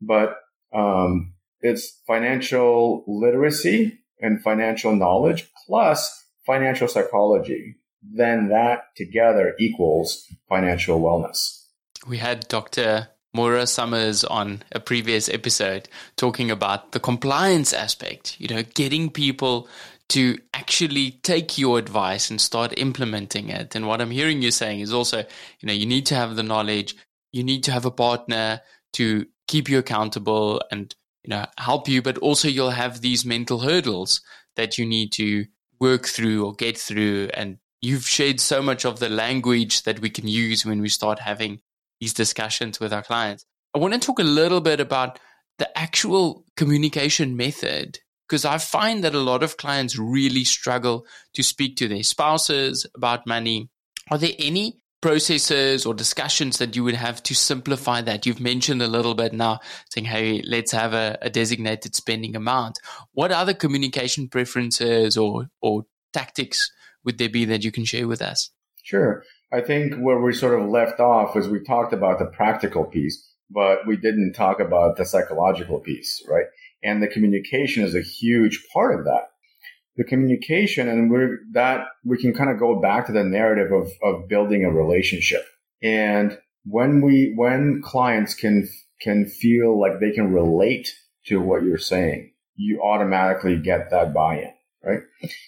but, um, it's financial literacy and financial knowledge plus financial psychology. Then that together equals financial wellness.
We had Dr. Maura Summers on a previous episode talking about the compliance aspect, you know, getting people to actually take your advice and start implementing it. And what I'm hearing you saying is also, you know, you need to have the knowledge, you need to have a partner to keep you accountable and you know, help you, but also you'll have these mental hurdles that you need to work through or get through. And you've shared so much of the language that we can use when we start having these discussions with our clients. I want to talk a little bit about the actual communication method because I find that a lot of clients really struggle to speak to their spouses about money. Are there any processes or discussions that you would have to simplify that? You've mentioned a little bit now saying, hey, let's have a, a designated spending amount. What other communication preferences or, or tactics would there be that you can share with us?
Sure. I think where we sort of left off was we talked about the practical piece, but we didn't talk about the psychological piece, right? And the communication is a huge part of that the communication and we're that we can kind of go back to the narrative of, of building a relationship. And when we, when clients can, can feel like they can relate to what you're saying, you automatically get that buy-in, right?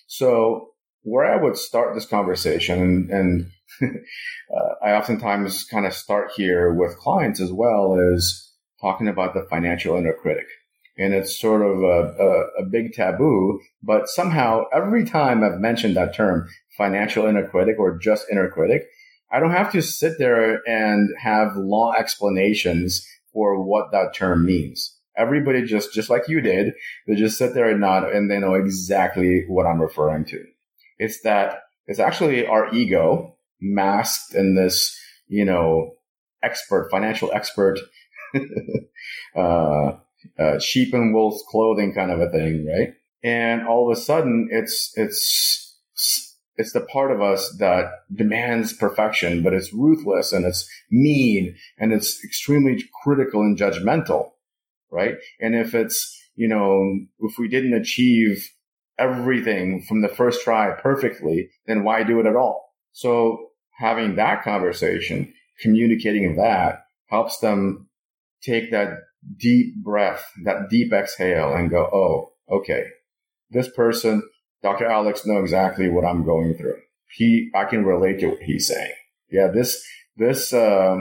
So where I would start this conversation and, and uh, I oftentimes kind of start here with clients as well is talking about the financial inner critic and it's sort of a, a, a, big taboo. But somehow, every time I've mentioned that term, financial inner critic or just inner critic, I don't have to sit there and have long explanations for what that term means. Everybody just, just like you did, they just sit there and nod and they know exactly what I'm referring to. It's that it's actually our ego masked in this, you know, expert, financial expert, uh, uh, sheep and wolf clothing kind of a thing, right? And all of a sudden, it's it's it's the part of us that demands perfection, but it's ruthless and it's mean and it's extremely critical and judgmental, right? And if it's you know, if we didn't achieve everything from the first try perfectly, then why do it at all? So having that conversation, communicating that helps them take that deep breath, that deep exhale and go, Oh, okay. This person, Dr. Alex know exactly what I'm going through. He, I can relate to what he's saying. Yeah. This, this, uh,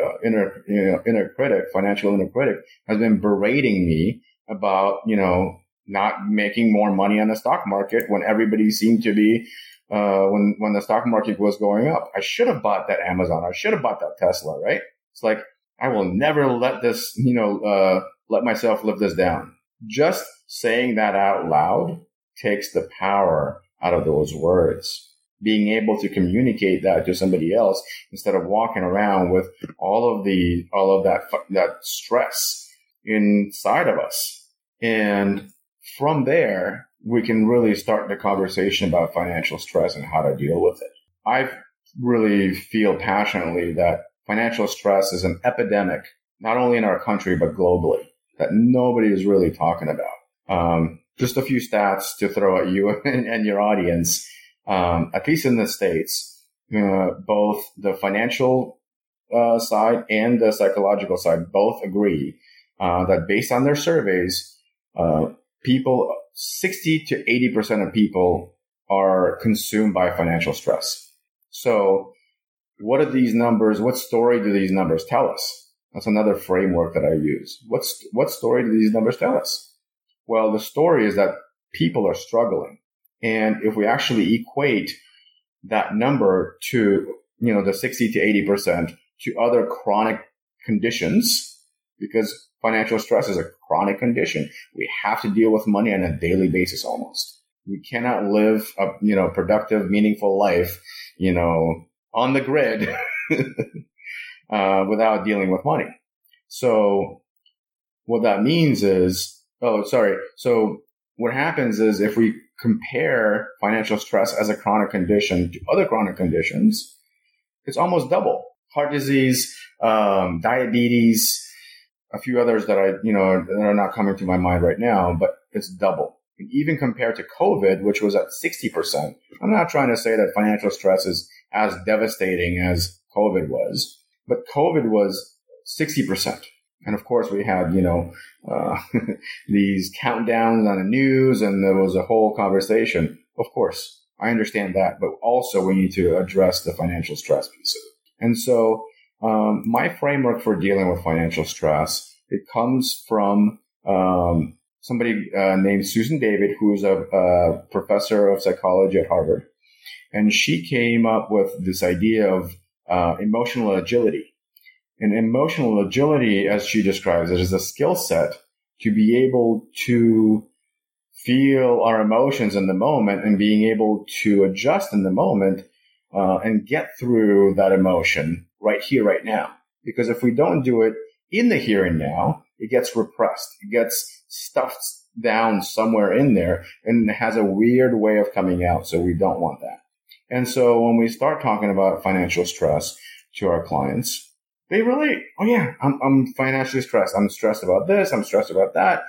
uh, inner, you know, inner critic, financial inner critic has been berating me about, you know, not making more money on the stock market when everybody seemed to be uh, when when the stock market was going up. I should have bought that Amazon. I should have bought that Tesla. Right? It's like I will never let this, you know, uh, let myself live this down. Just saying that out loud takes the power out of those words. Being able to communicate that to somebody else instead of walking around with all of the all of that that stress inside of us. And from there, we can really start the conversation about financial stress and how to deal with it. I really feel passionately that financial stress is an epidemic, not only in our country, but globally, that nobody is really talking about. Um, just a few stats to throw at you and, your audience. Um, at least in the States, uh, both the financial uh, side and the psychological side both agree uh, that based on their surveys, uh, people, 60 to 80% of people are consumed by financial stress. So what are these numbers? What story do these numbers tell us? That's another framework that I use. What's, what story do these numbers tell us? Well, the story is that people are struggling. And if we actually equate that number to, you know, the 60 to 80% to other chronic conditions, because financial stress is a chronic condition. We have to deal with money on a daily basis almost. We cannot live a, you know, productive, meaningful life, you know, on the grid, uh, without dealing with money. So what that means is, oh, sorry. So what happens is if we compare financial stress as a chronic condition to other chronic conditions, it's almost double. Heart disease, um, diabetes, a few others that I, you know, that are not coming to my mind right now, but it's double. even compared to COVID, which was at 60%, I'm not trying to say that financial stress is as devastating as COVID was, but COVID was 60%. And of course, we had, you know, uh, these countdowns on the news and there was a whole conversation. Of course, I understand that, but also we need to address the financial stress piece of it. And so um, my framework for dealing with financial stress, it comes from um, somebody uh, named Susan David, who's a, a, professor of psychology at Harvard. And she came up with this idea of uh, emotional agility. And emotional agility, as she describes it, is a skill set to be able to feel our emotions in the moment and being able to adjust in the moment uh, and get through that emotion right here, right now. Because if we don't do it in the here and now, it gets repressed. It gets stuffed down somewhere in there and has a weird way of coming out. So we don't want that. And so when we start talking about financial stress to our clients, they relate. Oh yeah, I'm, I'm financially stressed. I'm stressed about this. I'm stressed about that.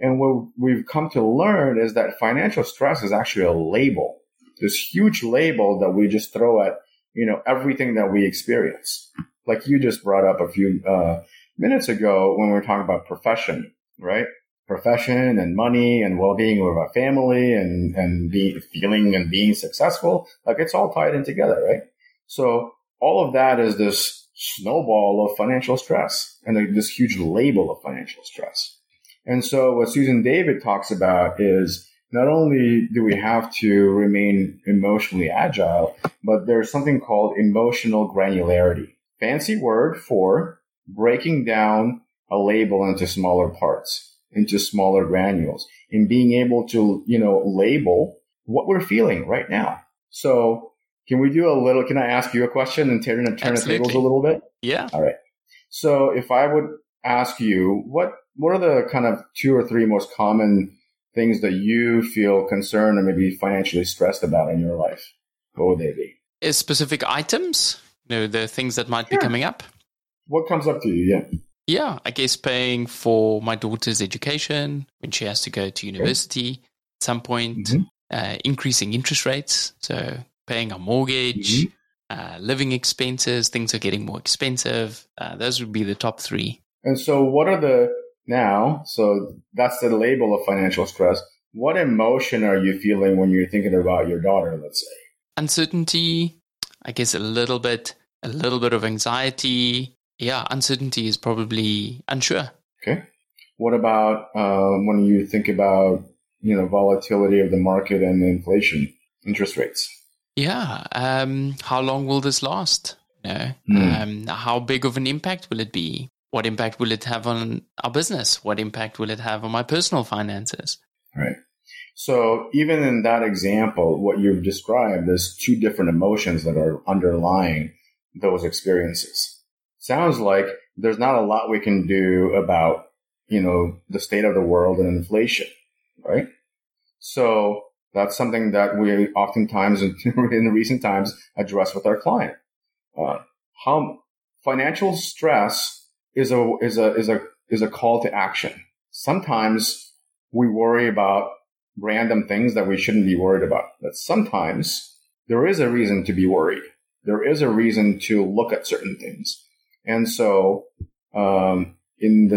And what we've come to learn is that financial stress is actually a label. This huge label that we just throw at you know, everything that we experience. Like you just brought up a few uh, minutes ago when we were talking about profession, right? Profession and money and well-being of our family and, and be, feeling and being successful. Like it's all tied in together, right? So all of that is this snowball of financial stress and this huge label of financial stress. And so what Susan David talks about is not only do we have to remain emotionally agile, but there's something called emotional granularity. Fancy word for breaking down a label into smaller parts, into smaller granules, and being able to, you know, label what we're feeling right now. So can we do a little, can I ask you a question and turn, turn the tables a little bit?
Yeah.
All right. So if I would ask you, what, what are the kind of two or three most common things that you feel concerned or maybe financially stressed about in your life? What would they be?
Is specific items, you know, the things that might sure. be coming up.
What comes up to you? Yeah.
Yeah, I guess paying for my daughter's education when she has to go to university okay. at some point, mm-hmm. uh, increasing interest rates, so paying a mortgage, mm-hmm. uh, living expenses, things are getting more expensive. Uh, those would be the top three.
And so, what are the now? So, that's the label of financial stress. What emotion are you feeling when you're thinking about your daughter, let's say?
Uncertainty, I guess a little bit, a little bit of anxiety, yeah, uncertainty is probably unsure.
Okay. What about um, when you think about you know volatility of the market and inflation, interest rates?
Yeah. Um, how long will this last? You know, mm. um, how big of an impact will it be? What impact will it have on our business? What impact will it have on my personal finances?
Right. So even in that example, what you've described is two different emotions that are underlying those experiences sounds like there's not a lot we can do about, you know, the state of the world and inflation, right? So that's something that we oftentimes in, in recent times address with our client. Uh, how financial stress is a, is a, is a, is a call to action. Sometimes we worry about random things that we shouldn't be worried about, but sometimes there is a reason to be worried. There is a reason to look at certain things. And so, um, in the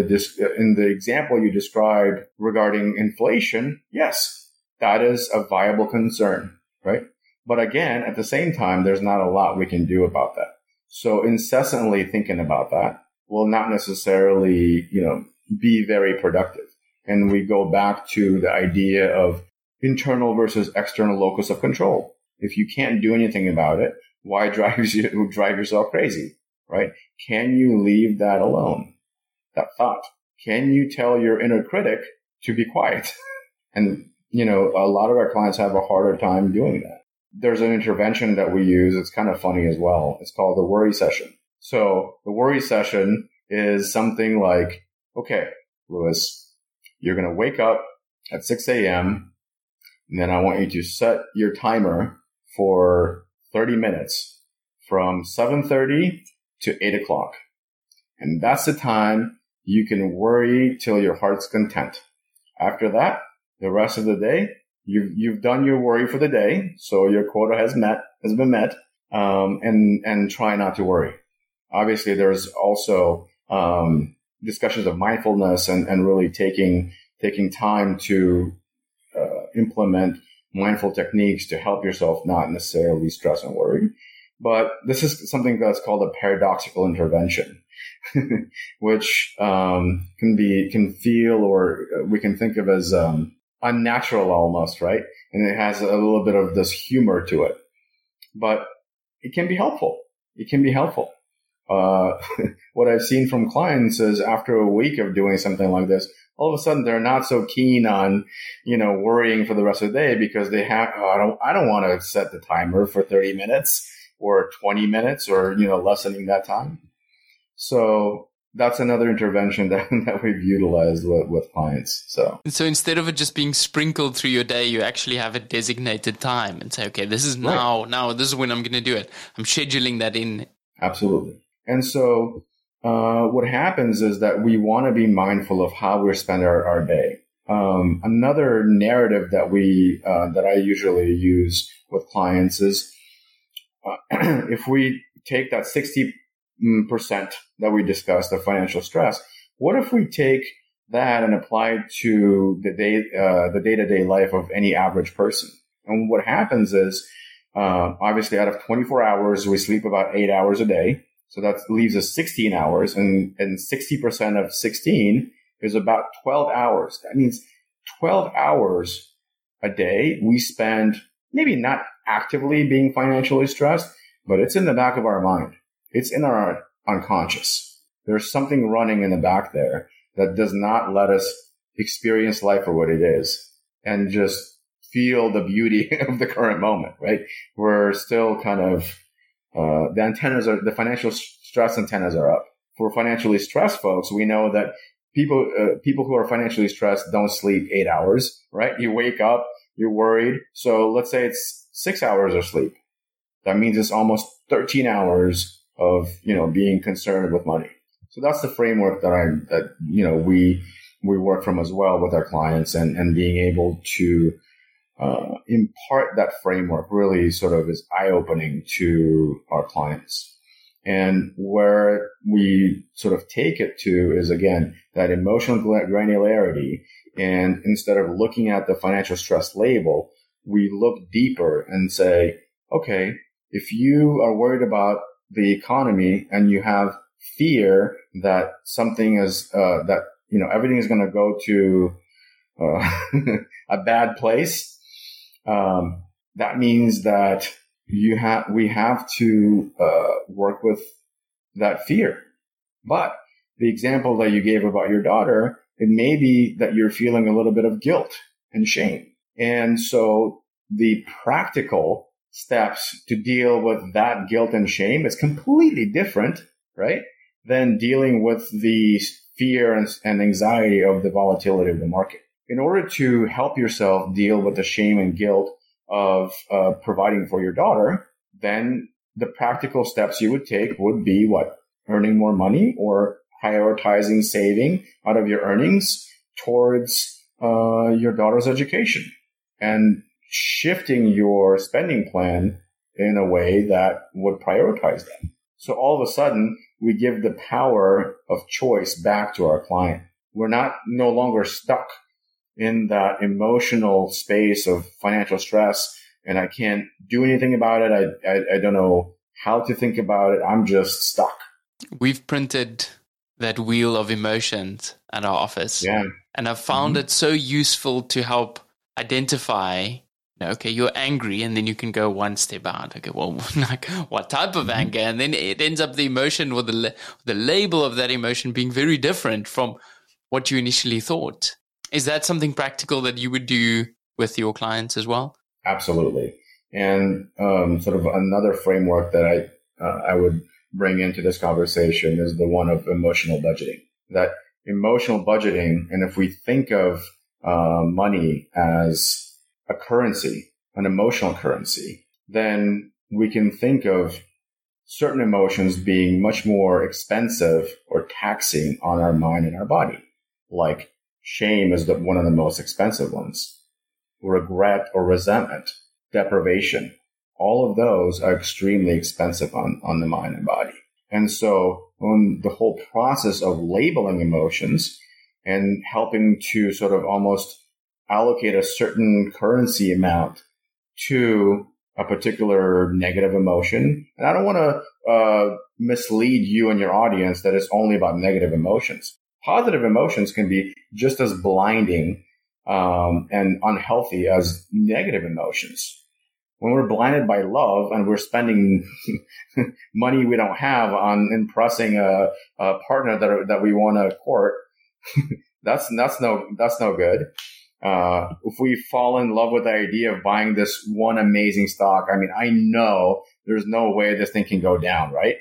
in the example you described regarding inflation, yes, that is a viable concern, right? But again, at the same time, there's not a lot we can do about that. So incessantly thinking about that will not necessarily, you know, be very productive. And we go back to the idea of internal versus external locus of control. If you can't do anything about it, why drive you drive yourself crazy? Right? Can you leave that alone? That thought. Can you tell your inner critic to be quiet? and, you know, a lot of our clients have a harder time doing that. There's an intervention that we use. It's kind of funny as well. It's called the worry session. So the worry session is something like, okay, Lewis, you're going to wake up at 6 a.m. And then I want you to set your timer for 30 minutes from 7.30 to eight o'clock. And that's the time you can worry till your heart's content. After that, the rest of the day, you've, you've done your worry for the day. So your quota has met, has been met. Um, and, and try not to worry. Obviously, there's also, um, discussions of mindfulness and, and really taking, taking time to, uh, implement mindful techniques to help yourself not necessarily stress and worry. But this is something that's called a paradoxical intervention, which um, can be can feel or we can think of as um, unnatural almost, right? And it has a little bit of this humor to it, but it can be helpful. It can be helpful. Uh, what I've seen from clients is after a week of doing something like this, all of a sudden they're not so keen on, you know, worrying for the rest of the day because they have, oh, I don't, I don't want to set the timer for 30 minutes or 20 minutes or, you know, lessening that time. So that's another intervention that, that we've utilized with, with clients. So,
so instead of it just being sprinkled through your day, you actually have a designated time and say, okay, this is now, right. now, this is when I'm going to do it. I'm scheduling that in.
Absolutely. And so, uh, what happens is that we want to be mindful of how we spend our, our day. Um, another narrative that we, uh, that I usually use with clients is uh, if we take that 60% mm, that we discussed, the financial stress, what if we take that and apply it to the day, uh, the day to day life of any average person? And what happens is, uh, obviously out of 24 hours, we sleep about eight hours a day. So that leaves us 16 hours and, and 60% of 16 is about 12 hours. That means 12 hours a day, we spend maybe not actively being financially stressed, but it's in the back of our mind. It's in our unconscious. There's something running in the back there that does not let us experience life for what it is and just feel the beauty of the current moment, right? We're still kind of, uh, the antennas are, the financial stress antennas are up. For financially stressed folks, we know that people, uh, people who are financially stressed don't sleep eight hours, right? You wake up, you're worried. So let's say it's six hours of sleep. That means it's almost 13 hours of, you know, being concerned with money. So that's the framework that I, that, you know, we, we work from as well with our clients and, and being able to, uh, impart that framework really sort of is eye opening to our clients. And where we sort of take it to is again, that emotional granularity. And instead of looking at the financial stress label, we look deeper and say, okay, if you are worried about the economy and you have fear that something is uh, that you know everything is going to go to uh, a bad place, um, that means that you have we have to uh, work with that fear. But the example that you gave about your daughter, it may be that you're feeling a little bit of guilt and shame, and so the practical steps to deal with that guilt and shame is completely different, right? Than dealing with the fear and, anxiety of the volatility of the market. In order to help yourself deal with the shame and guilt of uh, providing for your daughter, then the practical steps you would take would be what? Earning more money or prioritizing saving out of your earnings towards uh, your daughter's education. And shifting your spending plan in a way that would prioritize them. So all of a sudden, we give the power of choice back to our client. We're not no longer stuck in that emotional space of financial stress and I can't do anything about it. I, I, I don't know how to think about it. I'm just stuck.
We've printed that wheel of emotions at our office.
Yeah.
And I've found mm-hmm. it so useful to help identify okay, you're angry, and then you can go one step out. Okay, well, like what type of mm-hmm. anger? And then it ends up the emotion or the the label of that emotion being very different from what you initially thought. Is that something practical that you would do with your clients as well?
Absolutely. And um, sort of another framework that I uh, I would bring into this conversation is the one of emotional budgeting. That emotional budgeting, and if we think of uh, money as a currency, an emotional currency, then we can think of certain emotions being much more expensive or taxing on our mind and our body. Like shame is the, one of the most expensive ones. Regret or resentment, deprivation, all of those are extremely expensive on, on the mind and body. And so when the whole process of labeling emotions and helping to sort of almost allocate a certain currency amount to a particular negative emotion. And I don't want to uh, mislead you and your audience that it's only about negative emotions. Positive emotions can be just as blinding um, and unhealthy as negative emotions. When we're blinded by love and we're spending money we don't have on impressing a, a partner that that we want to court, that's that's no that's no good uh, if we fall in love with the idea of buying this one amazing stock, I mean, I know there's no way this thing can go down, right?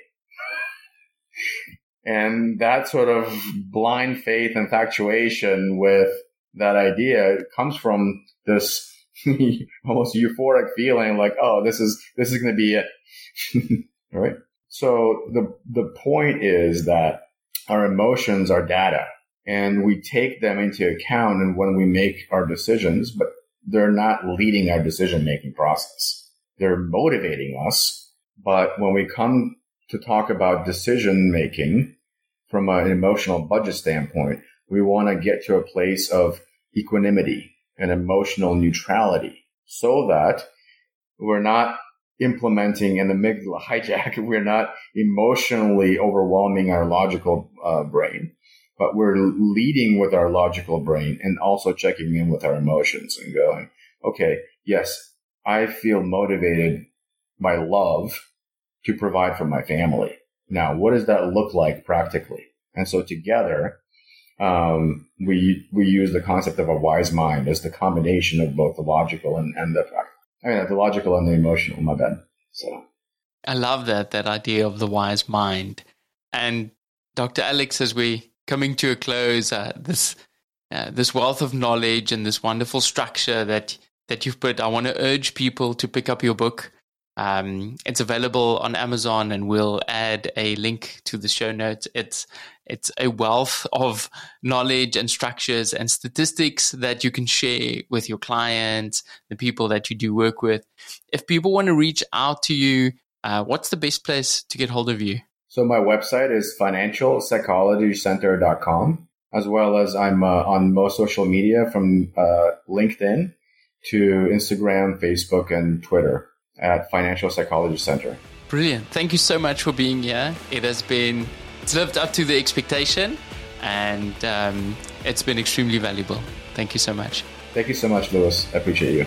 and that sort of blind faith and infatuation with that idea comes from this almost euphoric feeling like, oh, this is, this is going to be it. right? So the, the point is that our emotions are data and we take them into account and when we make our decisions, but they're not leading our decision making process. They're motivating us. But when we come to talk about decision making from an emotional budget standpoint, we want to get to a place of equanimity and emotional neutrality so that we're not implementing an amygdala hijack. We're not emotionally overwhelming our logical uh, brain but we're leading with our logical brain and also checking in with our emotions and going, okay, yes, I feel motivated by love to provide for my family. Now, what does that look like practically? And so together, um, we we use the concept of a wise mind as the combination of both the logical and, and the I mean the logical and the emotional. My bad. So
I love that that idea of the wise mind. And Dr. Alex, as we coming to a close, uh, this uh, this wealth of knowledge and this wonderful structure that that you've put, I want to urge people to pick up your book. Um, it's available on Amazon, and we'll add a link to the show notes. It's it's a wealth of knowledge and structures and statistics that you can share with your clients, the people that you do work with. If people want to reach out to you, uh, what's the best place to get hold of you?
So my website is financialpsychologycenter.com, as well as I'm uh, on most social media from uh, LinkedIn to Instagram, Facebook, and Twitter at Financial Psychology Center.
Brilliant. Thank you so much for being here. It has been, it's lived up to the expectation and um, it's been extremely valuable. Thank you so much.
Thank you so much, Lewis. I appreciate you.